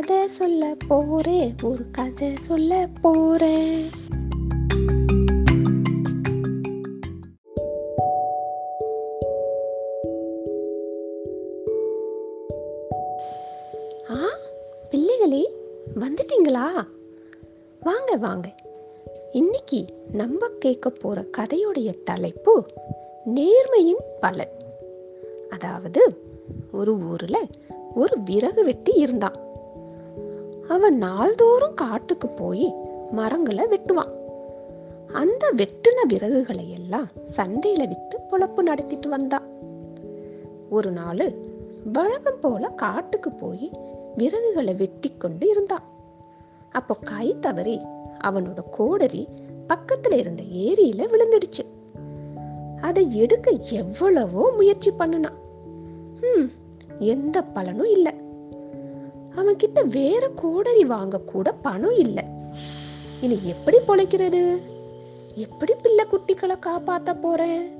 கதை சொல்ல போறேன் ஒரு கதை சொல்ல போறேன் ஆ பிள்ளைகளே வந்துட்டீங்களா? வாங்க வாங்க. இன்னைக்கு நம்ம கேட்க போற கதையுடைய தலைப்பு நேர்மையின் பலன். அதாவது ஒரு ஊர்ல ஒரு விறகு வெட்டி இருந்தான். அவன் நாள்தோறும் காட்டுக்கு போய் மரங்களை வெட்டுவான். அந்த வெட்டின விறகுகளை எல்லாம் சந்தையில வித்து பொழப்பு நடத்திட்டு வந்தான் ஒரு நாள் வழக்கம் போல காட்டுக்கு போய் விறகுகளை வெட்டி கொண்டு இருந்தான் அப்போ கை தவறி அவனோட கோடரி பக்கத்துல இருந்த ஏரியில விழுந்துடுச்சு. அதை எடுக்க எவ்வளவோ முயற்சி பண்ணினான் எந்த பலனும் இல்லை. அவன் கிட்ட வேற கோடரி வாங்க கூட பணம் இல்லை. இனி எப்படி பொழைக்கிறது? எப்படி பிள்ளை குட்டிகளை காப்பாத்த போறேன்?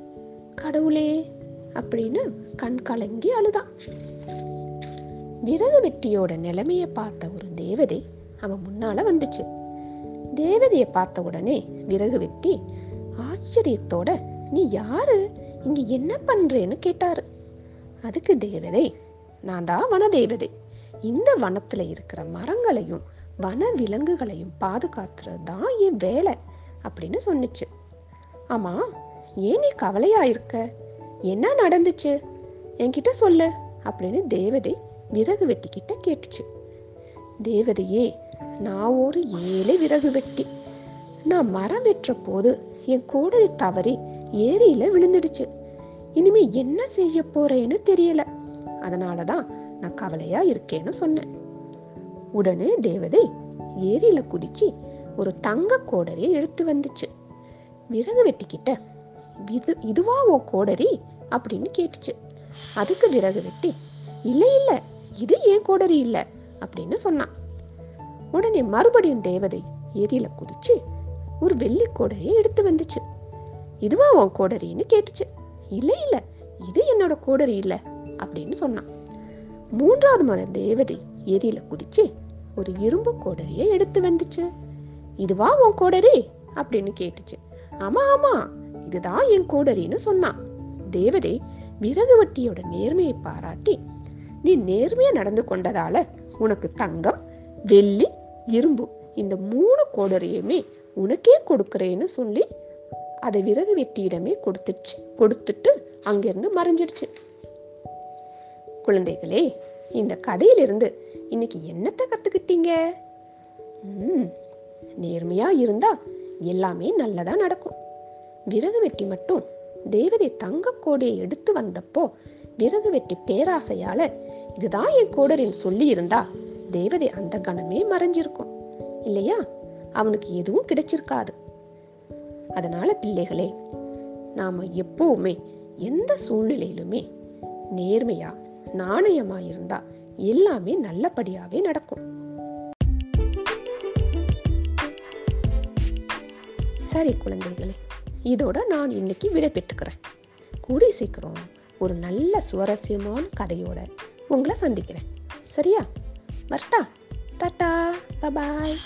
கடவுளே அப்படின்னு கண் கலங்கி அழுதான். விறகு வெட்டியோட நிலைமைய பார்த்த ஒரு தேவதை அவன் முன்னால வந்துச்சு. தேவதையை பார்த்த உடனே விறகு வெட்டி ஆச்சரியத்தோட நீ யாரு? இங்க என்ன பண்றேன்னு கேட்டாரு. அதுக்கு தேவதை நான் தான் வன தேவதை இந்த வனத்துல இருக்கிற மரங்களையும் வன விலங்குகளையும் பாதுகாத்துறது தான் என் வேலை அப்படின்னு சொன்னிச்சு. ஆமா ஏன் நீ கவலையா இருக்க? என்ன நடந்துச்சு? என்கிட்ட சொல்லு அப்படின்னு தேவதை விறகு வெட்டிக்கிட்ட கேட்டுச்சு. தேவதையே நான் ஒரு ஏழை விறகு வெட்டி. நான் மரம் வெட்டுற போது என் கூடலை தவறி ஏரியில விழுந்துடுச்சு. இனிமே என்ன செய்ய போறேன்னு தெரியல. அதனாலதான் நான் கவலையா இருக்கேன்னு சொன்னேன். உடனே தேவதை ஏரியில குதிச்சு ஒரு தங்க கோடரியை எடுத்து வந்துச்சு. விறகு வெட்டிக்கிட்ட இது இதுவா உன் கோடரி? அப்படின்னு கேட்டுச்சு. அதுக்கு விறகு வெட்டி இல்லை இல்லை இது ஏன் கோடரி இல்லை? அப்படின்னு சொன்னான். உடனே மறுபடியும் தேவதை ஏரியில குதிச்சு ஒரு வெள்ளி கோடரியை எடுத்து வந்துச்சு. இதுவா உன் கோடரின்னு கேட்டுச்சு. இல்லை இல்லை இது என்னோட கோடரி இல்லை அப்படின்னு சொன்னான். மூன்றாவது மாத தேவதை ஏரியில குதிச்சு ஒரு இரும்பு கோடரியை எடுத்து வந்துச்சு. இதுவா உன் கோடரி? அப்படின்னு கேட்டுச்சு. ஆமா ஆமா இதுதான் என் கோடரின்னு சொன்னான் தேவதை விறகு வட்டியோட நேர்மையை பாராட்டி நீ நேர்மையா நடந்து கொண்டதால உனக்கு தங்கம் வெள்ளி இரும்பு இந்த மூணு கோடரியுமே உனக்கே கொடுக்கறேன்னு சொல்லி அதை விறகு வெட்டியிடமே கொடுத்துச்சு கொடுத்துட்டு அங்கிருந்து மறைஞ்சிடுச்சு. குழந்தைகளே இந்த கதையிலிருந்து இன்னைக்கு என்னத்தை கத்துக்கிட்டீங்க? ம், நேர்மையா இருந்தா எல்லாமே நல்லதா நடக்கும். விறகு வெட்டி மட்டும் தேவதை தங்க கோடையை எடுத்து வந்தப்போ விறகு வெட்டி பேராசையால இதுதான் என் கோடரின் சொல்லி இருந்தா தேவதை அந்த கணமே மறைஞ்சிருக்கும். இல்லையா? அவனுக்கு எதுவும் கிடைச்சிருக்காது. அதனால பிள்ளைகளே நாம எப்பவுமே எந்த சூழ்நிலையிலுமே நேர்மையா நாணயமா இருந்தா எல்லாமே நல்லபடியாவே நடக்கும். சரி குழந்தைகளே இதோட நான் இன்னைக்கு விடை பெற்றுக்கிறேன். கூடி சீக்கிரம் ஒரு நல்ல சுவாரஸ்யமான கதையோட உங்களை சந்திக்கிறேன். சரியா? வரட்டா. டாட்டா. Bye bye.